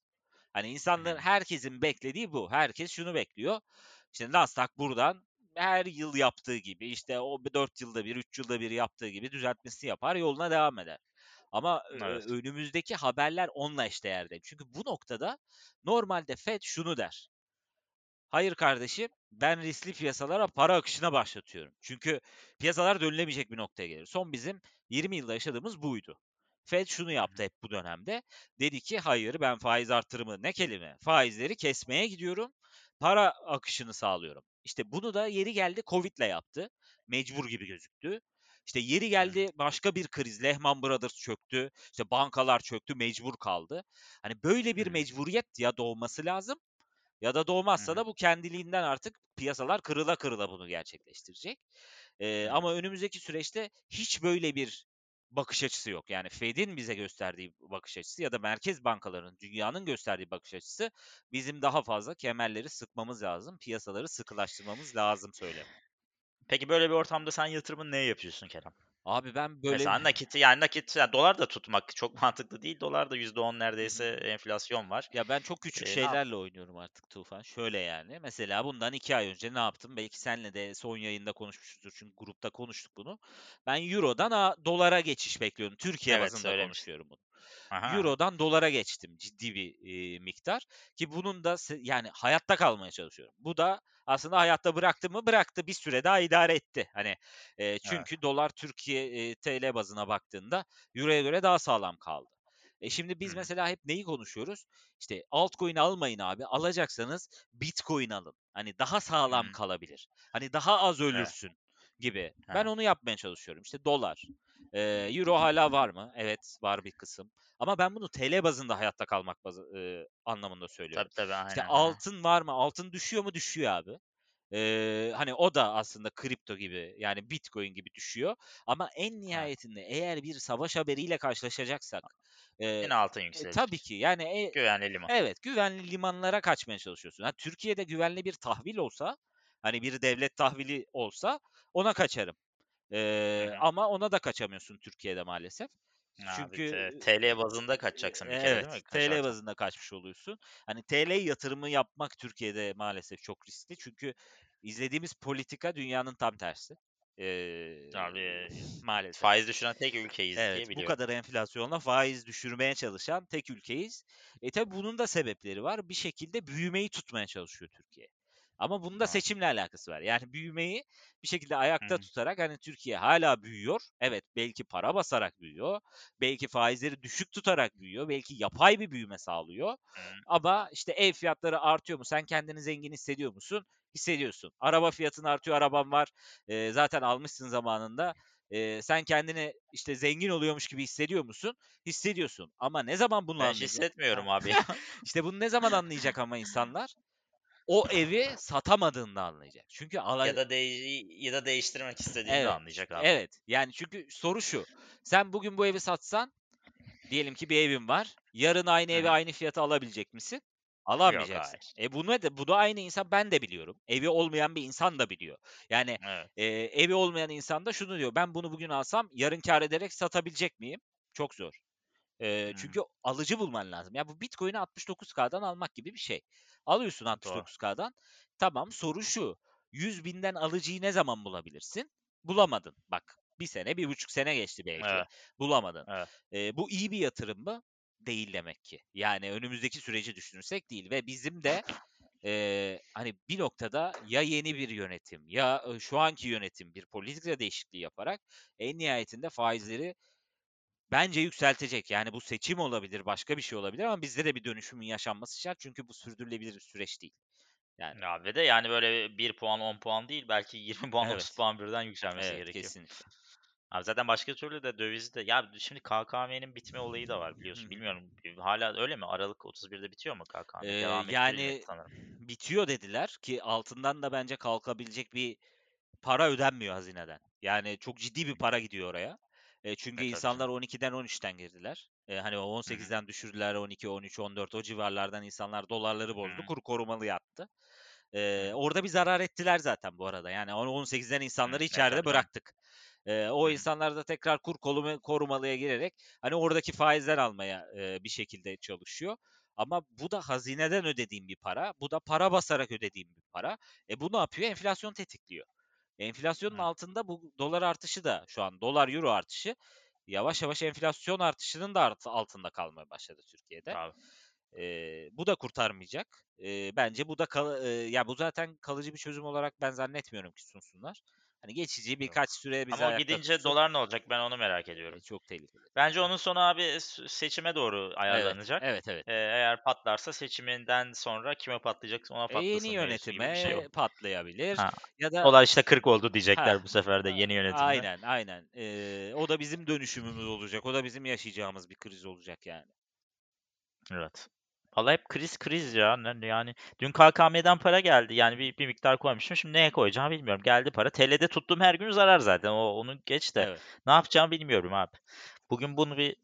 Hani insanların, herkesin beklediği bu. Herkes şunu bekliyor. İşte Nasdaq buradan her yıl yaptığı gibi işte o 4 yılda bir, 3 yılda bir yaptığı gibi düzeltmesini yapar, yoluna devam eder. Ama Evet. önümüzdeki haberler onunla eşdeğer değil. Çünkü bu noktada normalde Fed şunu der. Hayır kardeşim, ben riskli piyasalara para akışına başlatıyorum. Çünkü piyasalar dönülemeyecek bir noktaya gelir. Son bizim 20 yılda yaşadığımız buydu. Fed şunu yaptı hep bu dönemde. Dedi ki hayır ben faiz artırımı ne kelime faizleri kesmeye gidiyorum. Para akışını sağlıyorum. İşte bunu da yeri geldi Covid'le yaptı. Mecbur gibi gözüktü. İşte yeri geldi başka bir kriz. Lehman Brothers çöktü. İşte bankalar çöktü. Mecbur kaldı. Hani böyle bir mecburiyet ya doğması lazım ya da doğmazsa da bu kendiliğinden artık piyasalar kırıla kırıla bunu gerçekleştirecek. Ee, ama önümüzdeki süreçte hiç böyle bir bakış açısı yok. Yani Fed'in bize gösterdiği bakış açısı ya da merkez bankalarının, dünyanın gösterdiği bakış açısı bizim daha fazla kemerleri sıkmamız lazım, piyasaları sıkılaştırmamız lazım söyle. Peki böyle bir ortamda sen yatırımını neye yapıyorsun Kerem? Abi ben böyle Mesela nakiti yani nakit yani dolar da tutmak çok mantıklı değil. Dolar da %10 Hı hı. neredeyse enflasyon var. Ya ben çok küçük yap şeylerle oynuyorum artık Tufan. Şöyle yani. Mesela bundan iki ay önce ne yaptım? Belki senle de son yayında konuşmuşuzdur. Çünkü grupta konuştuk bunu. Ben Euro'dan a, dolara geçiş bekliyordum. Türkiye Evet bazında söylemiştin. konuşuyorum bunu. Aha. Euro'dan dolara geçtim ciddi bir e, miktar ki bunun da yani hayatta kalmaya çalışıyorum. Bu da aslında hayatta bıraktı mı bıraktı bir süre daha idare etti. Hani e, Evet. çünkü dolar Türkiye e, TL bazına baktığında Euro'ya göre daha sağlam kaldı. E şimdi biz hı. mesela hep neyi konuşuyoruz? İşte altcoin almayın abi. Alacaksanız Bitcoin alın. Hani daha sağlam Hı. kalabilir. Hani daha az Evet. ölürsün gibi. Ben Aha. onu yapmaya çalışıyorum. İşte dolar. Ee, Euro hala var mı? Evet, var bir kısım. Ama ben bunu TL bazında hayatta kalmak bazı, e, anlamında söylüyorum. Tabii tabii İşte aynen. Aha. altın var mı? Altın düşüyor mu? Düşüyor abi. Ee, hani o da aslında kripto gibi yani Bitcoin gibi düşüyor. Ama en Evet. nihayetinde eğer bir savaş haberiyle karşılaşacaksak e, altın e, yükselecek. tabii ki yani e, Güvenli liman. evet güvenli limanlara kaçmaya çalışıyorsun. Ha, Türkiye'de güvenli bir tahvil olsa hani bir devlet tahvili olsa ona kaçarım. Ee, ama ona da kaçamıyorsun Türkiye'de maalesef. Abi Çünkü te- TL bazında kaçacaksın bir kere değil evet mi TL bazında kaçmış oluyorsun. Hani TL yatırımı yapmak Türkiye'de maalesef çok riskli. Çünkü izlediğimiz politika dünyanın tam tersi. Ee, Abi maalesef. faiz düşüren tek ülkeyiz diye Evet, bu biliyorum. kadar enflasyonla faiz düşürmeye çalışan tek ülkeyiz. E tabi bunun da sebepleri var. Bir şekilde büyümeyi tutmaya çalışıyor Türkiye. Ama bunun da seçimle alakası var. Yani büyümeyi bir şekilde ayakta hı. tutarak hani Türkiye hala büyüyor. Evet, belki para basarak büyüyor. Belki faizleri düşük tutarak büyüyor. Belki yapay bir büyüme sağlıyor. Hı. Ama işte ev fiyatları artıyor mu? Sen kendini zengin hissediyor musun? Hissediyorsun. Araba fiyatın artıyor, araban var. Ee, zaten almışsın zamanında. Ee, sen kendini işte zengin oluyormuş gibi hissediyor musun? Hissediyorsun. Ama ne zaman bunu Ben anlayacak? hissetmiyorum abi işte bunu ne zaman anlayacak ama insanlar? O evi satamadığında anlayacak. Çünkü ala... Ya da değiş ya da değiştirmek istediğinde Evet, anlayacak abi. evet. Yani çünkü soru şu. Sen bugün bu evi satsan, diyelim ki bir evin var. Yarın aynı evi aynı fiyata alabilecek misin? Yok Alamayacaksın. hayır. E bu ne de bu da aynı insan ben de biliyorum. Evi olmayan bir insan da biliyor. Yani Evet. e, evi olmayan insan da şunu diyor. Ben bunu bugün alsam yarın kar ederek satabilecek miyim? Çok zor. E, Hı. çünkü alıcı bulman lazım. Ya bu Bitcoin'i 69K'dan almak gibi bir şey. Alıyorsun Doğru. 69K'dan. Tamam soru şu. 100 binden alıcıyı ne zaman bulabilirsin? Bulamadın. Bak bir sene, bir buçuk sene geçti belki. Evet. Bulamadın. Evet. E, bu iyi bir yatırım mı? Değil demek ki. Yani önümüzdeki süreci düşünürsek değil. Ve bizim de e, hani bir noktada ya yeni bir yönetim ya şu anki yönetim bir politika değişikliği yaparak en nihayetinde faizleri bence yükseltecek. Yani bu seçim olabilir, başka bir şey olabilir ama bizde de bir dönüşümün yaşanması şart. Çünkü bu sürdürülebilir bir süreç değil. Yani Ya ve de yani böyle 1 puan 10 puan değil belki 20 puan 30 evet. puan birden yükselmesi Evet, gerekiyor. kesinlikle. Abi zaten başka türlü de döviz de ya şimdi KKM'nin bitme olayı da var biliyorsun. hı. Bilmiyorum hala öyle mi? Aralık 31'de bitiyor mu KKM? Ee, Devam yani sanırım. bitiyor dediler ki altından da bence kalkabilecek bir para ödenmiyor hazineden. Yani çok ciddi bir para gidiyor oraya. E, çünkü E tabii insanlar canım. 12'den 13'ten girdiler. E, hani o Hı hı. 18'den düşürdüler 12, 13, 14 o civarlardan insanlar dolarları Hı bozdu. hı. Kur korumalı yattı. E, Hı. orada bir zarar ettiler zaten bu arada. Yani onu 18'den Hı. insanları E içeride canım. bıraktık. E, o Hı hı. insanlar da tekrar kur koluma- korumalıya girerek hani oradaki faizler almaya e, bir şekilde çalışıyor. Ama bu da hazineden ödediğim bir para. Bu da para basarak ödediğim bir para. E bu ne yapıyor? Enflasyon tetikliyor. Enflasyonun Hı. altında bu dolar artışı da şu an dolar euro artışı yavaş yavaş enflasyon artışının da art- altında kalmaya başladı Türkiye'de. Abi. Ee, bu da kurtarmayacak. Ee, bence bu da kal- e, ya bu zaten kalıcı bir çözüm olarak ben zannetmiyorum ki sunsunlar. Hani geçici birkaç süre bizi Ama o gidince tutsun. dolar ne olacak ben onu merak ediyorum. E, çok tehlikeli. Bence onun sonu abi s- seçime doğru Evet, ayarlanacak. evet, evet. Ee, eğer patlarsa seçiminden sonra kime patlayacak ona E, patlasın yeni yönetime şey yok. patlayabilir Ha. ya da Dolar işte 40 oldu diyecekler Heh, bu sefer de yeni yönetimde. aynen aynen. Ee, o da bizim dönüşümümüz olacak. O da bizim yaşayacağımız bir kriz olacak yani. Evet. Vallahi hep kriz kriz ya. Yani dün KKM'den para geldi. Yani bir, bir miktar koymuşum. Şimdi neye koyacağımı bilmiyorum. Geldi para. TL'de tuttuğum her gün zarar zaten. O onu geç de. Evet. Ne yapacağımı bilmiyorum abi. Bugün bunu bir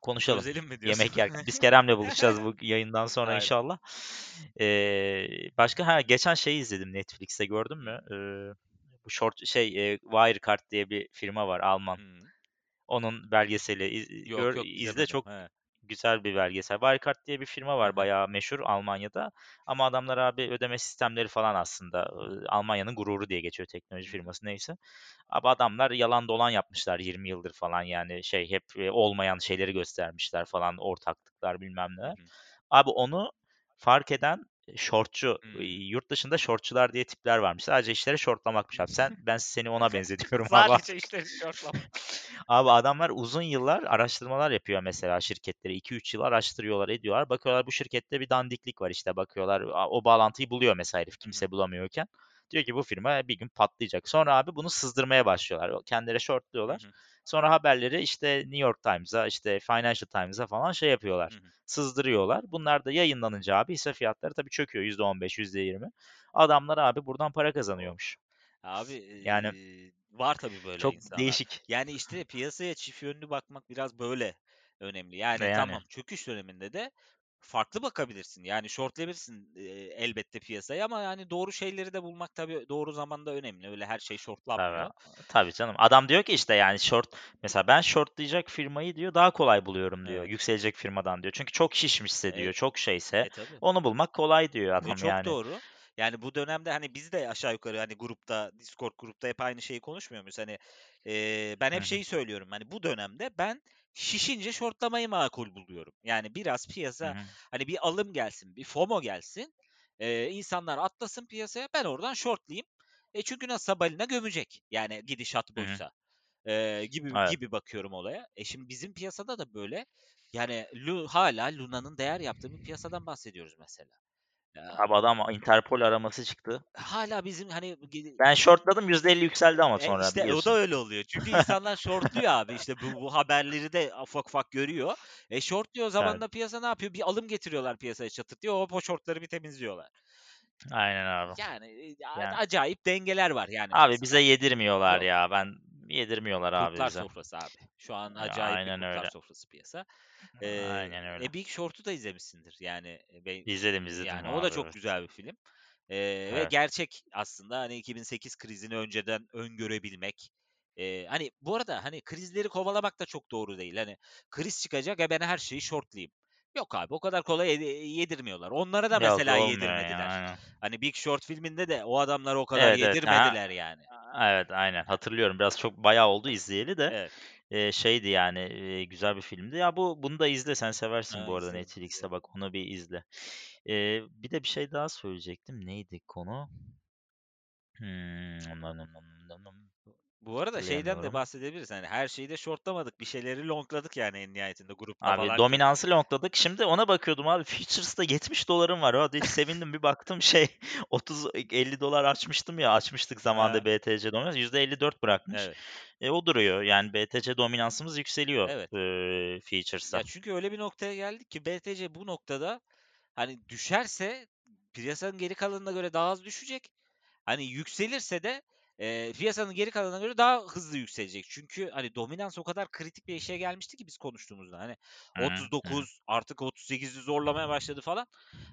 konuşalım. Çözelim mi diyorsun? Yemek yerken. Biz Kerem'le buluşacağız bu yayından sonra Aynen. inşallah. Ee, başka ha geçen şeyi izledim Netflix'te gördün mü? Ee, bu short şey e, Wirecard diye bir firma var Alman. Hı. Onun belgeseli iz- Yok gör- yok izle çok He. Güzel bir belgesel. Wirecard diye bir firma var bayağı meşhur Almanya'da. Ama adamlar abi ödeme sistemleri falan aslında Almanya'nın gururu diye geçiyor teknoloji firması neyse. Abi adamlar yalan dolan yapmışlar 20 yıldır falan yani şey hep olmayan şeyleri göstermişler falan ortaklıklar bilmem hı. Abi onu fark eden Hmm. e, yurt dışında shortçular diye tipler varmış. Sadece işleri shortlamakmış abi. Sen, ben seni ona benzetiyorum abi. Sadece işleri şortlama. Abi adamlar uzun yıllar araştırmalar yapıyor mesela şirketleri. 2-3 yıl araştırıyorlar, ediyorlar. Bakıyorlar bu şirkette bir dandiklik var işte. Bakıyorlar o bağlantıyı buluyor mesela herif kimse bulamıyorken. Diyor ki bu firma bir gün patlayacak. Sonra abi bunu sızdırmaya başlıyorlar. Kendileri shortluyorlar. Hı hı. Sonra haberleri işte New York Times'a, işte Financial Times'a falan şey yapıyorlar. Hı hı. Sızdırıyorlar. Bunlar da yayınlanınca abi hisse fiyatları tabii çöküyor %15, %20. Adamlar abi buradan para kazanıyormuş. Abi Yani eee, var tabii böyle çok insanlar. değişik. Yani işte piyasaya çift yönlü bakmak biraz böyle önemli. Yani yani tamam çöküş döneminde de farklı bakabilirsin. Yani shortlayabilirsin eee, elbette piyasayı ama yani doğru şeyleri de bulmak tabii doğru zamanda önemli. Öyle her şey tabii, shortlanmıyor. tabii canım. Adam diyor ki işte yani short mesela ben shortlayacak firmayı diyor daha kolay buluyorum diyor. Evet. Yükselecek firmadan diyor. Çünkü çok şişmişse E, diyor, çok şeyse e tabii. onu bulmak kolay diyor Ve adam çok yani. doğru. Yani bu dönemde hani biz de aşağı yukarı hani grupta Discord grupta hep aynı şeyi konuşmuyor muyuz? Hani eee, ben hep şeyi söylüyorum. Hani bu dönemde ben şişince shortlamayı makul buluyorum. Yani biraz piyasa hani bir alım gelsin, bir FOMO gelsin. eee, insanlar atlasın piyasaya. Ben oradan shortlayayım. E çünkü nasılsa balina gömecek. Yani gidişat buysa. Eee, gibi Evet. gibi bakıyorum olaya. E şimdi bizim piyasada da böyle. Yani Lu, hala Luna'nın değer yaptığı bir piyasadan bahsediyoruz mesela. Ya, Abi adam Interpol araması çıktı. hala bizim hani Ben shortladım %50 yükseldi ama e sonra işte o da biliyorsun. öyle oluyor. Çünkü insanlar shortluyor abi. İşte bu, bu haberleri de ufak ufak görüyor. E shortluyor o zaman Evet. da piyasa ne yapıyor? Bir alım getiriyorlar piyasaya çatır diyor. Hop o shortları bir temizliyorlar. Aynen abi. Yani e, Yani acayip dengeler var yani abi piyasada. bize yedirmiyorlar Yok. ya. Ben yedirmiyorlar abi Kurtlar bize. sofrası abi. Şu an acayip bir aynen kurtlar öyle. sofrası piyasa. Ee, Aynen öyle. e Big Short'u da izlemişsindir. Yani e, ben, İzledim izledim yani o da abi çok evet. güzel bir film. Ee, ve Evet. gerçek aslında hani 2008 krizini önceden öngörebilmek. Ee, hani bu arada hani krizleri kovalamak da çok doğru değil. Hani kriz çıkacak ya ben her şeyi shortlayayım. Yok abi o kadar kolay yedi- yedirmiyorlar. Onlara da Yok mesela ya yedirmediler. aynen. Hani Big Short filminde de o adamlar o kadar Evet evet. Yedirmediler yani. Evet aynen hatırlıyorum. Biraz çok bayağı oldu izleyeli de. Evet. Ee, şeydi yani e, güzel bir filmdi. Ya bu bunu da izle sen seversin Ha, bu arada Netflix'te bak onu bir izle. Ee, bir de bir şey daha söyleyecektim. Neydi konu? Hmm, Bu arada şeyden de bahsedebiliriz. Hani her şeyi de shortlamadık. Bir şeyleri longladık yani en nihayetinde grupta Abi falan. dominansı longladık. Şimdi ona bakıyordum abi. Futures'ta 70 dolarım var. Hadi sevindim bir baktım şey 30 50 dolar açmıştım ya açmıştık zamanında Ha, BTC dominans %54 bırakmış. evet. E o duruyor. Yani BTC dominansımız yükseliyor Evet. e, Futures'ta. Ya çünkü öyle bir noktaya geldik ki BTC bu noktada hani düşerse piyasanın geri kalanına göre daha az düşecek. Hani yükselirse de e, piyasanın geri kalanına göre daha hızlı yükselecek. Çünkü hani dominans o kadar kritik bir eşiğe gelmişti ki biz konuştuğumuzda. Hani Hı hı, hı. 39 artık 38'i zorlamaya başladı falan.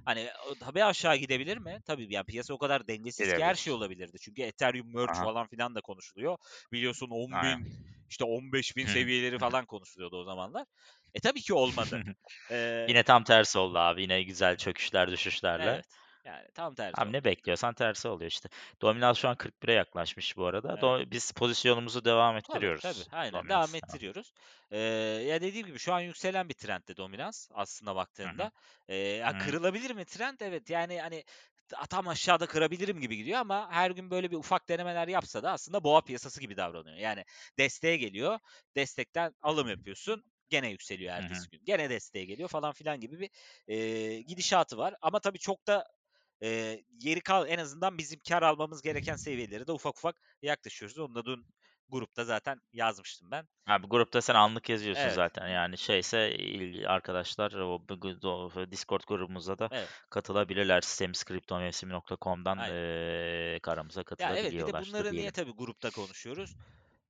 Hani tabii aşağı gidebilir mi? Tabii yani piyasa o kadar dengesiz ki her Gidebilir. şey olabilirdi. Çünkü Ethereum merge Aha, falan filan da konuşuluyor. Biliyorsun 10 aynen. bin işte 15 bin seviyeleri falan konuşuluyordu o zamanlar. E tabii ki olmadı. Ee, Yine tam tersi oldu abi. Yine güzel çöküşler düşüşlerle. evet. Yani tam tersi Abi oldu. ne bekliyorsan tersi oluyor işte. Dominans şu an 41'e yaklaşmış bu arada. Evet. Do- biz pozisyonumuzu devam Tabii tabii ettiriyoruz aynen devam Dominans'ta. ettiriyoruz. Ee, ya dediğim gibi şu an yükselen bir trendde dominans aslında baktığında. Ee, ya kırılabilir mi trend? Evet yani hani tam aşağıda kırabilirim gibi gidiyor ama her gün böyle bir ufak denemeler yapsa da aslında boğa piyasası gibi davranıyor. Yani desteğe geliyor, destekten alım yapıyorsun, gene yükseliyor ertesi hı. gün. Gene desteğe geliyor falan filan gibi bir e, gidişatı var. Ama tabii çok da e, geri kal en azından bizim kar almamız gereken seviyeleri de ufak ufak yaklaşıyoruz. Onu da dün grupta zaten yazmıştım ben. Abi grupta sen anlık yazıyorsun Evet. zaten. Yani şeyse arkadaşlar o, o Discord grubumuza da Evet. katılabilirler. Sistemskriptomevsimi.com'dan eee karamıza Ya evet bir katılabiliyorlar de bunları niye tabii grupta konuşuyoruz?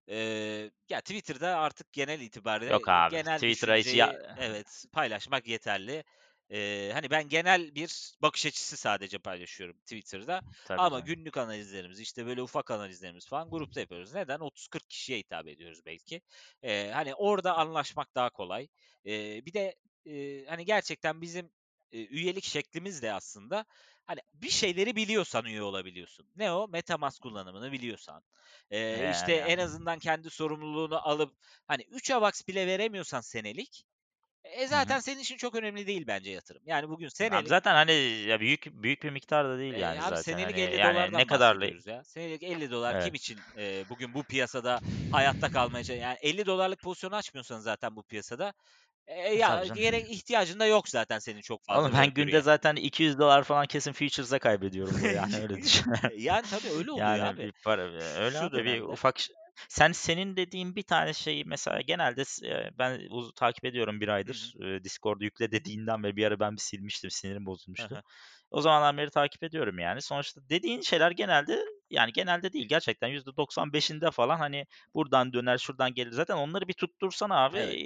Ee, ya Twitter'da artık genel itibariyle Yok abi. genel Twitter'a hiç ya... evet paylaşmak yeterli. Ee, hani ben genel bir bakış açısı sadece paylaşıyorum Twitter'da. Tabii Ama canım. günlük analizlerimiz işte böyle ufak analizlerimiz falan grupta yapıyoruz. Neden? 30-40 kişiye hitap ediyoruz belki. Ee, hani orada anlaşmak daha kolay. Ee, bir de e, hani gerçekten bizim e, üyelik şeklimiz de aslında hani bir şeyleri biliyorsan üye olabiliyorsun. Ne o? Metamask kullanımını biliyorsan. Ee, işte Yani en azından kendi sorumluluğunu alıp hani 3 AVAX bile veremiyorsan senelik e zaten senin için çok önemli değil bence yatırım. Yani bugün Abi senelik zaten hani ya büyük büyük bir miktar da değil e, yani abi zaten. senelik Hani 50 yani ne dolardan bahsediyoruz ya. Senelik 50 dolar Evet. kim için e, bugün bu piyasada hayatta kalmaya çalış- yani 50 dolarlık pozisyon açmıyorsan zaten bu piyasada e, E, ya tabii canım. gerek ihtiyacın da yok zaten senin çok Oğlum fazla ben worker'ıya. günde zaten 200 dolar falan kesin futures'a kaybediyorumdur yani öyle düşün. yani tabii öyle oluyor Yani abi. bir para öyle Şu abi bir ufak sen senin dediğin bir tane şeyi mesela genelde e, ben uz- takip ediyorum bir aydır. E, Discord'u yükle dediğinden beri bir ara ben bir silmiştim sinirim bozulmuştu. O zamandan beri takip ediyorum yani. Sonuçta dediğin şeyler genelde yani genelde değil gerçekten %95'inde falan hani buradan döner şuradan gelir. Zaten onları bir tuttursana abi Evet.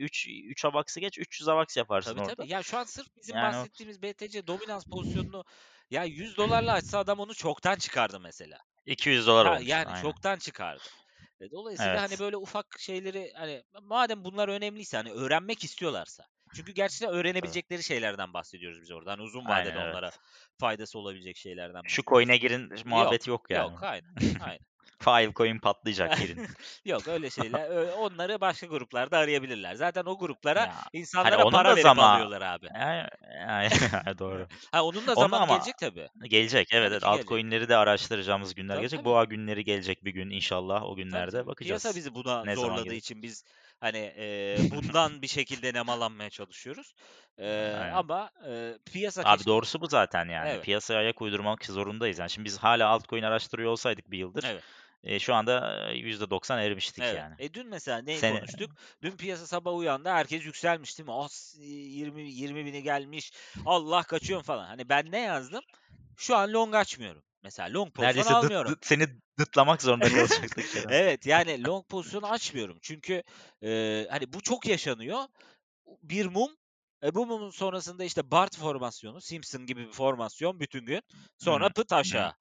3 3 AVAX'ı geç 300 AVAX yaparsın Tabii orada. tabii. Ya şu an sırf bizim Yani o bahsettiğimiz BTC dominans pozisyonunu ya 100 dolarla açsa adam onu çoktan çıkardı mesela. 200 dolar Ha olmuştu yani aynen. çoktan çıkardı. E, Dolayısıyla hani Evet. böyle ufak şeyleri hani madem bunlar önemliyse hani öğrenmek istiyorlarsa. Çünkü gerçekten öğrenebilecekleri şeylerden bahsediyoruz biz orada. Hani uzun Aynen vadede onlara evet. faydası olabilecek şeylerden Şu coin'e girin Yok. muhabbet yok yani. Yok aynen. Aynen. Filecoin patlayacak girin. Yok öyle şeyler. Onları başka gruplarda arayabilirler. Zaten o gruplara Ya hani insanlara onun para verip zaman alıyorlar abi. doğru. Ha onun da Onun zamanı ama gelecek tabii. gelecek evet evet altcoin'leri de araştıracağımız günler Tabii gelecek. tabii. Boğa günleri gelecek bir gün inşallah o günlerde tabii. Piyasa bakacağız. bizi buna Ne zaman zorladığı için biz hani e, bundan bir şekilde nemalanmaya çalışıyoruz. E, Aynen. ama e, piyasa Abi keşke... doğrusu bu zaten yani. Evet. Piyasaya ayak uydurmak zorundayız. Yani şimdi biz hala altcoin araştırıyor olsaydık bir yıldır Evet. e, şu anda e, %90 erimiştik Evet. yani. E dün mesela neyi Seni konuştuk? Dün piyasa sabah uyandı herkes yükselmiş değil mi? As 20 20 bini gelmiş. Allah kaçıyorum falan. Hani ben ne yazdım? Şu an long açmıyorum. Mesela long pozisyon neredeyse dıt, almıyorum. dıt- seni dıtlamak zorunda kalacaktık evet yani long pozisyonu açmıyorum. Çünkü e, hani bu çok yaşanıyor. Bir mum e, bu mumun sonrasında işte Bart formasyonu, Simpson gibi bir formasyon bütün gün. Sonra Hı, pıt aşağı.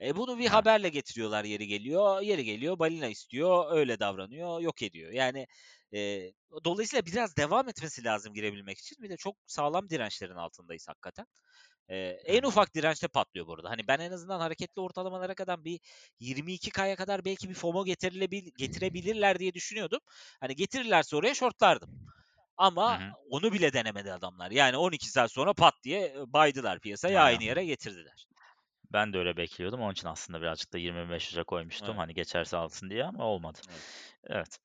E bunu bir Evet. haberle getiriyorlar yeri geliyor. Yeri geliyor balina istiyor. Öyle davranıyor. Yok ediyor. Yani e, dolayısıyla biraz devam etmesi lazım girebilmek için. Bir de çok sağlam dirençlerin altındayız hakikaten. E, en ufak dirençte patlıyor burada. Hani ben en azından hareketli ortalamalara kadar bir 22K'ya kadar belki bir FOMO getirilebil getirebilirler diye düşünüyordum. Hani getirirlerse oraya shortlardım. Hı Ama hı. onu bile denemedi adamlar. Yani 12 saat sonra pat diye baydılar piyasayı Aynen. aynı yere getirdiler. Ben de öyle bekliyordum. Onun için aslında birazcık da 25'e koymuştum. Evet. Hani geçerse alsın diye ama olmadı. Evet. Evet.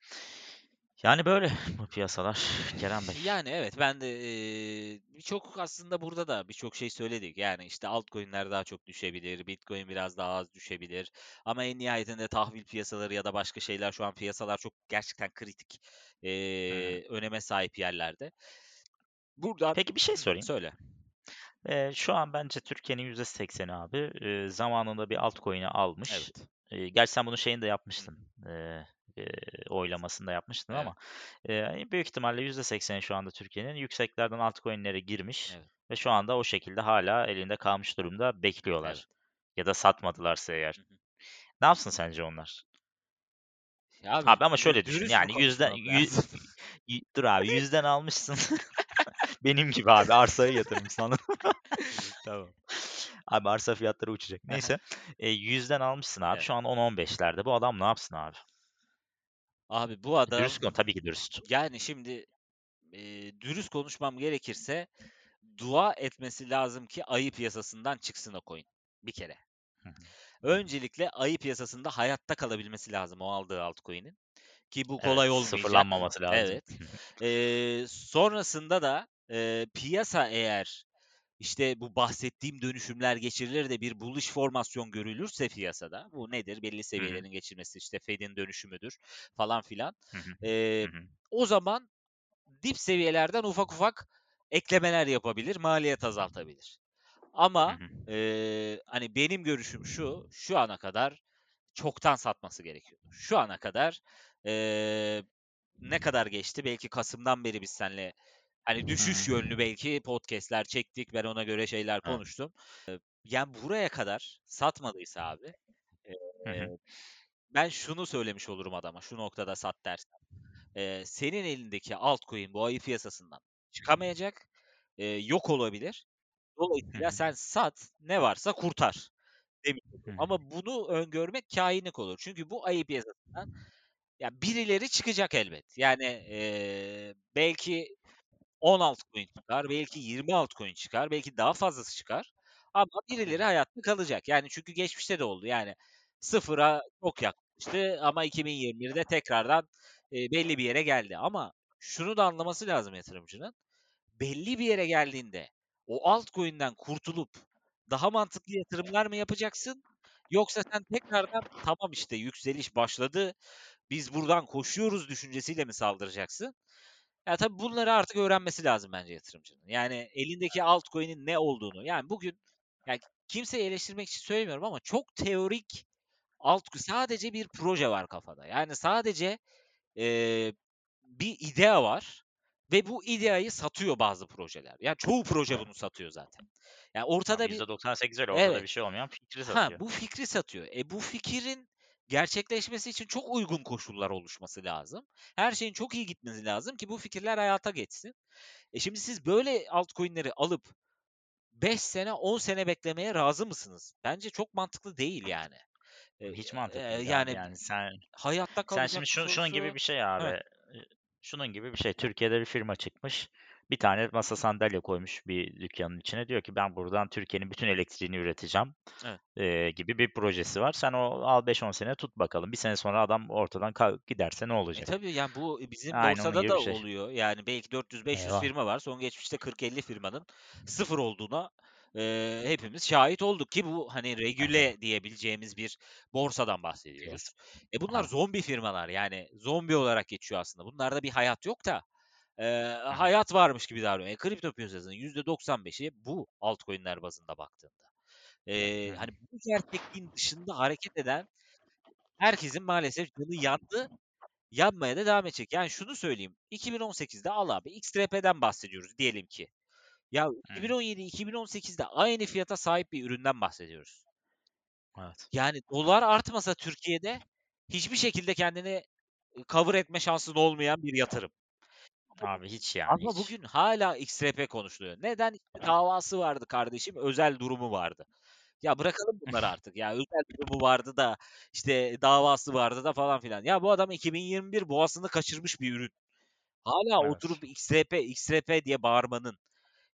Yani böyle bu piyasalar Kerem Bey. Yani evet ben de eee, birçok aslında burada da birçok şey söyledik. Yani işte altcoin'ler daha çok düşebilir, Bitcoin biraz daha az düşebilir. Ama en nihayetinde tahvil piyasaları ya da başka şeyler şu an piyasalar çok gerçekten kritik eee, öneme sahip yerlerde. Buradan Peki bir şey sorayım. söyle. Ee, şu an bence Türkiye'nin %80'i abi e, zamanında bir altcoin'i almış. Evet. E, gerçi sen bunun şeyini de yapmıştın. E, e, oylamasını da yapmıştın Evet. ama e, büyük ihtimalle %80'i şu anda Türkiye'nin yükseklerden altcoin'lere girmiş Evet. ve şu anda o şekilde hala elinde kalmış durumda Evet. bekliyorlar. Ya da satmadılarsa eğer. Hı hı. Ne yapsın sence onlar? Ya abi Abi ama şöyle düşün. Yani yüzden konuşmam yü- lazım? y- dur abi yüzden almışsın. Benim gibi abi arsaya yatırmışsın anladın? Tamam. Abi arsa fiyatları uçacak. Neyse. E, yüzden almışsın abi. Evet. Şu an 10-15'lerde. Bu adam ne yapsın abi? Abi bu Dürüst adam konu tabii ki dürüst. yani şimdi e, dürüst konuşmam gerekirse dua etmesi lazım ki ayı piyasasından çıksın o coin bir kere. Hı hı. Öncelikle ayı piyasasında hayatta kalabilmesi lazım o aldığı altcoin'in. Ki bu Evet, kolay olmayacak. sıfırlanmaması lazım. Evet. Eee, sonrasında da eee, piyasa eğer işte bu bahsettiğim dönüşümler geçirilir de bir bullish formasyon görülürse piyasada bu nedir? Belli seviyelerin geçilmesi işte Fed'in dönüşümüdür falan filan. Hı hı. Eee, Hı hı. o zaman dip seviyelerden ufak ufak eklemeler yapabilir, maliyet azaltabilir. Ama eee, hani benim görüşüm şu, şu ana kadar çoktan satması gerekiyor. Şu ana kadar eee, ne kadar geçti? Belki Kasım'dan beri biz seninle hani düşüş yönlü belki podcast'ler çektik. Ben ona göre şeyler konuştum. Yani buraya kadar satmadıysa abi ben şunu söylemiş olurum adama şu noktada sat dersen. Senin elindeki altcoin bu ayı piyasasından çıkamayacak. yok olabilir. Dolayısıyla sen sat ne varsa kurtar demiş. Ama bunu öngörmek kâhinlik olur. Çünkü bu ayı piyasasından ya birileri çıkacak elbet. Yani eee, belki 10 altcoin çıkar, belki 20 altcoin çıkar, belki daha fazlası çıkar. Ama birileri hayatta kalacak. Yani çünkü geçmişte de oldu. Yani sıfıra çok yaklaştı ama 2021'de tekrardan eee, belli bir yere geldi. Ama şunu da anlaması lazım yatırımcının. Belli bir yere geldiğinde o altcoin'den kurtulup daha mantıklı yatırımlar mı yapacaksın? Yoksa sen tekrardan tamam işte yükseliş başladı. Biz buradan koşuyoruz düşüncesiyle mi saldıracaksın? Ya tabii bunları artık öğrenmesi lazım bence yatırımcının. Yani elindeki altcoin'in ne olduğunu. Yani bugün yani kimseyi eleştirmek için söylemiyorum ama çok teorik alt sadece bir proje var kafada. Yani sadece eee, bir idea var ve bu ideayı satıyor bazı projeler. Yani çoğu proje bunu satıyor zaten. Yani ortada bir %98 öyle ortada evet. bir şey olmayan fikri Ha satıyor. bu fikri satıyor. E bu fikrin gerçekleşmesi için çok uygun koşullar oluşması lazım. Her şeyin çok iyi gitmesi lazım ki bu fikirler hayata geçsin. E şimdi siz böyle altcoin'leri alıp 5 sene 10 sene beklemeye razı mısınız? Bence çok mantıklı değil yani. E, Hiç e, mantıklı değil abi. yani Yani sen hayatta sen kalacak şimdi mı şu, şunun gibi sorusu. bir şey abi. e, Şunun gibi bir şey. Türkiye'de bir firma çıkmış. Bir tane masa sandalye koymuş bir dükkanın içine. Diyor ki ben buradan Türkiye'nin bütün elektriğini üreteceğim. Evet. e, gibi bir projesi var. Sen o al 5-10 sene tut bakalım. Bir sene sonra adam ortadan giderse ne E olacak? tabii yani bu bizim Aynen borsada da şey. oluyor. Yani belki 400-500 Eyvah. firma var. Son geçmişte 40-50 firmanın sıfır olduğuna e, hepimiz şahit olduk ki bu hani regüle diyebileceğimiz bir borsadan bahsediyoruz. E bunlar zombi firmalar yani zombi olarak geçiyor aslında. Bunlarda bir hayat yok da e, hayat varmış gibi davranıyor. E, kripto piyasasının %95'i bu altcoin'ler bazında baktığında. E, hani bu gerçekliğin dışında hareket eden herkesin maalesef canı yandı yanmaya da devam edecek. Yani şunu söyleyeyim. 2018'de al abi XRP'den bahsediyoruz diyelim ki. Ya Hı. 2017-2018'de aynı fiyata sahip bir üründen bahsediyoruz. Evet. Yani dolar artmasa Türkiye'de hiçbir şekilde kendini cover etme şansın olmayan bir yatırım. Abi hiç yani Ama hiç. bugün hala XRP konuşuluyor. Neden? İşte davası vardı kardeşim, özel durumu vardı. Ya bırakalım bunları artık. Ya özel durumu vardı da işte davası vardı da falan filan. Ya bu adam 2021 boğasını kaçırmış bir ürün. Hala Evet. oturup XRP, XRP diye bağırmanın,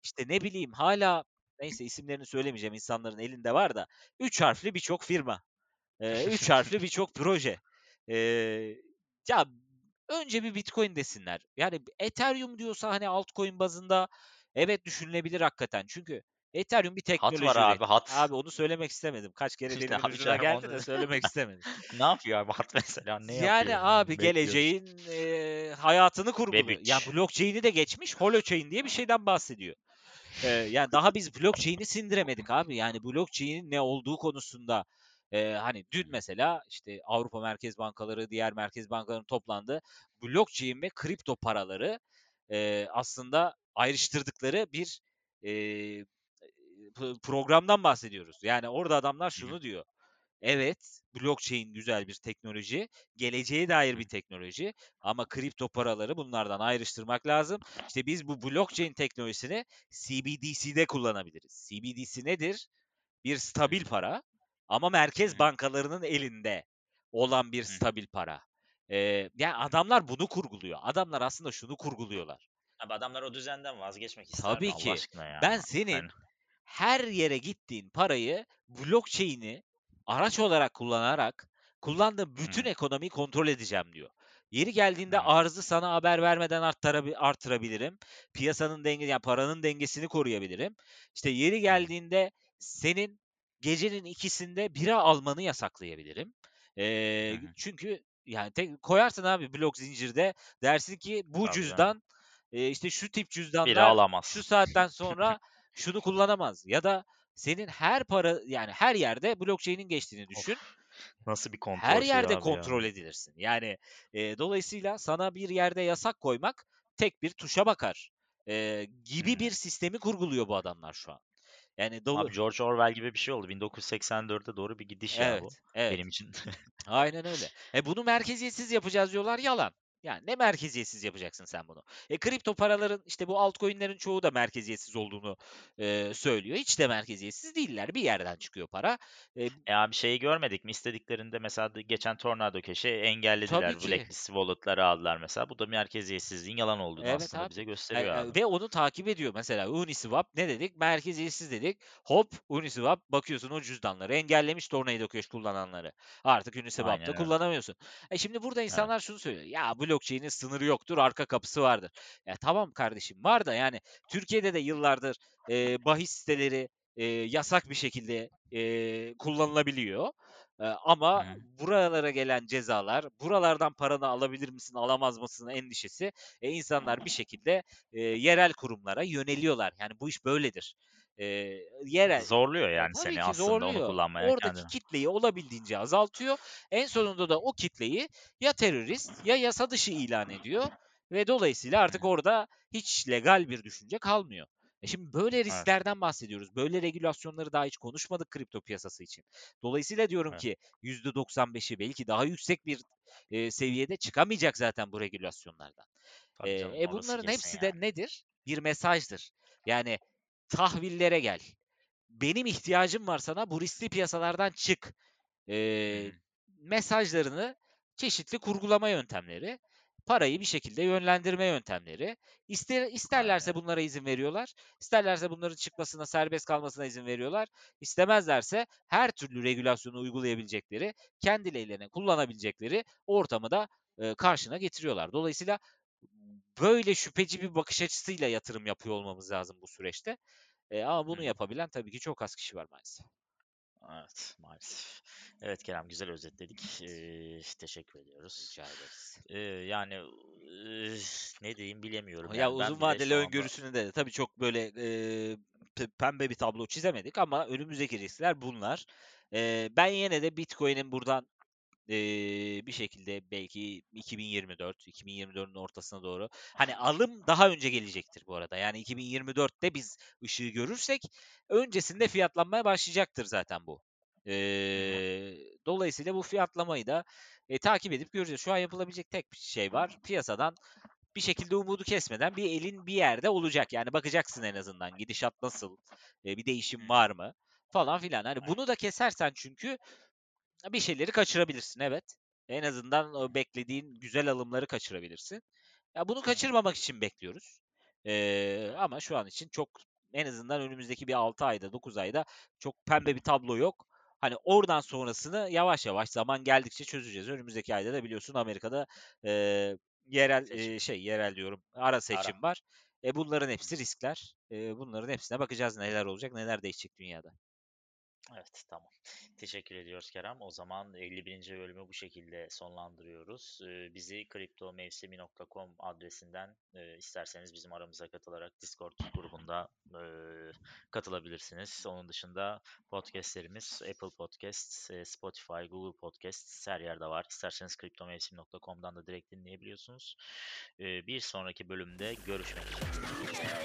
işte ne bileyim hala neyse isimlerini söylemeyeceğim insanların elinde var da 3 harfli birçok firma, 3 harfli birçok proje. Eee, ya önce bir Bitcoin desinler. Yani Ethereum diyorsa hani altcoin bazında evet düşünülebilir hakikaten. Çünkü Ethereum bir Hat var teknoloji abi hat. Abi onu söylemek istemedim. Kaç kere İşte dilimin ha- ucuna geldi de söylemek istemedim. ne yapıyor abi hat mesela ne Yani yapıyor? abi Bekliyoruz. geleceğin eee, hayatını kurguluyor. Ya Web3. blockchain'i de geçmiş, holochain diye bir şeyden bahsediyor. Eee, yani daha biz blockchain'i sindiremedik abi. Yani blockchain'in ne olduğu konusunda eee, hani dün mesela işte Avrupa Merkez Bankaları, diğer merkez bankalarının toplandığı blockchain ve kripto paraları eee, aslında ayrıştırdıkları bir p- programdan bahsediyoruz. Yani orada adamlar hı. şunu diyor. Evet, blockchain güzel bir teknoloji, geleceğe dair bir teknoloji ama kripto paraları bunlardan ayrıştırmak lazım. İşte biz bu blockchain teknolojisini CBDC'de kullanabiliriz. CBDC nedir? Bir stabil para ama merkez bankalarının elinde olan bir stabil para. Ee, yani adamlar bunu kurguluyor. Adamlar aslında şunu kurguluyorlar. Abi adamlar o düzenden vazgeçmek ister mi Tabii Allah ki. aşkına ya? Ben senin Yani her yere gittiğin parayı blockchain'i araç olarak kullanarak kullandığın bütün ekonomiyi kontrol edeceğim diyor. Yeri geldiğinde Hı. arzı sana haber vermeden arttarabi- artırabilirim. Piyasanın denge yani paranın dengesini koruyabilirim. İşte yeri geldiğinde senin gecenin ikisinde bira almanı yasaklayabilirim. Ee, hı. çünkü yani tek koyarsın abi blok zincirde dersin ki bu Tabii canım. cüzdan e, işte şu tip cüzdanlar alamaz. şu saatten sonra şunu kullanamaz ya da senin her para yani her yerde blockchain'in geçtiğini düşün. Of, nasıl bir kontrol Her yerde abi ya. kontrol edilirsin. Yani e, dolayısıyla sana bir yerde yasak koymak tek bir tuşa bakar. E, gibi Hı. bir sistemi kurguluyor bu adamlar şu an. Yani dolu Abi George Orwell gibi bir şey oldu. 1984'e doğru bir gidiş ya bu Evet, evet. benim için. Aynen öyle. E bunu merkeziyetsiz yapacağız diyorlar yalan. Yani ne merkeziyetsiz yapacaksın sen bunu? E kripto paraların işte bu altcoin'lerin çoğu da merkeziyetsiz olduğunu e, söylüyor. Hiç de merkeziyetsiz değiller. Bir yerden çıkıyor para. E, E abi şeyi görmedik mi? İstediklerinde mesela geçen Tornado Cash'i engellediler. Blacklist wallet'ları aldılar mesela. Bu da merkeziyetsizliğin yalan olduğunu Evet aslında abi. bize E, gösteriyor e, abi. ve onu takip ediyor. Mesela Uniswap ne dedik? Merkeziyetsiz dedik. Hop Uniswap bakıyorsun o cüzdanları engellemiş Tornado Cash kullananları. Artık Uniswap'ta kullanamıyorsun. E şimdi burada Evet. insanlar şunu söylüyor. Ya blockchain'in sınırı yoktur, arka kapısı vardır. Ya tamam kardeşim var da yani Türkiye'de de yıllardır e, bahis siteleri e, yasak bir şekilde e, kullanılabiliyor. E, ama Hı. buralara gelen cezalar, buralardan paranı alabilir misin, alamaz mısın endişesi e, insanlar bir şekilde e, yerel kurumlara yöneliyorlar. Yani bu iş böyledir. E, yerel Zorluyor yani tabii seni aslında onu zorluyor. kullanmaya Oradaki kendini. kitleyi olabildiğince azaltıyor. En sonunda da o kitleyi ya terörist ya yasa dışı ilan ediyor ve dolayısıyla artık orada hiç legal bir düşünce kalmıyor. E şimdi böyle Evet. risklerden bahsediyoruz. Böyle regülasyonları daha hiç konuşmadık kripto piyasası için. Dolayısıyla diyorum Evet. ki %95'i belki daha yüksek bir e, seviyede çıkamayacak zaten bu regülasyonlardan. Tabii E, canım e bunların hepsi de yani. nedir? Bir mesajdır. Yani tahvillere gel. Benim ihtiyacım var sana bu riskli piyasalardan çık. E, mesajlarını çeşitli kurgulama yöntemleri, parayı bir şekilde yönlendirme yöntemleri. İster, isterlerse bunlara izin veriyorlar. İsterlerse bunların çıkmasına, serbest kalmasına izin veriyorlar. İstemezlerse her türlü regülasyonu uygulayabilecekleri, kendilerine kullanabilecekleri ortamı da e, karşına getiriyorlar. Dolayısıyla böyle şüpheci bir bakış açısıyla yatırım yapıyor olmamız lazım bu süreçte. E, ama bunu yapabilen tabii ki çok az kişi var maalesef. Evet maalesef. Evet Kerem güzel özetledik. Ee, teşekkür ediyoruz. Rica ederiz. Ee, yani eee, ne diyeyim bilemiyorum. Ya Yani uzun vadeli anda öngörüsünü de tabii çok böyle e, pembe bir tablo çizemedik ama önümüzdeki riskler bunlar. E, ben yine de Bitcoin'in buradan bir şekilde belki 2024, 2024'ün ortasına doğru hani alım daha önce gelecektir bu arada. Yani 2024'te biz ışığı görürsek öncesinde fiyatlanmaya başlayacaktır zaten bu. Dolayısıyla bu fiyatlamayı da e, takip edip göreceğiz. Şu an yapılabilecek tek bir şey var. Piyasadan bir şekilde umudu kesmeden bir elin bir yerde olacak. Yani bakacaksın en azından gidişat nasıl, e, bir değişim var mı falan filan. Hani bunu da kesersen çünkü bir şeyleri kaçırabilirsin evet. En azından o beklediğin güzel alımları kaçırabilirsin. Ya bunu kaçırmamak için bekliyoruz. Ee, ama şu an için çok en azından önümüzdeki bir 6 ayda 9 ayda çok pembe bir tablo yok. Hani oradan sonrasını yavaş yavaş zaman geldikçe çözeceğiz. Önümüzdeki ayda da biliyorsun Amerika'da e, yerel e, şey yerel diyorum ara Ara. seçim var. E bunların hepsi riskler. E, bunların hepsine bakacağız neler olacak, neler değişecek dünyada. Evet tamam. Teşekkür ediyoruz Kerem. O zaman 51. bölümü bu şekilde sonlandırıyoruz. Ee, bizi kriptomevsimi.com adresinden isterseniz bizim aramıza katılarak Discord grubunda katılabilirsiniz. Onun dışında podcastlerimiz Apple Podcast, Spotify, Google Podcast her yerde var. İsterseniz kriptomevsimi.com'dan da direkt dinleyebiliyorsunuz. Bir sonraki bölümde görüşmek üzere.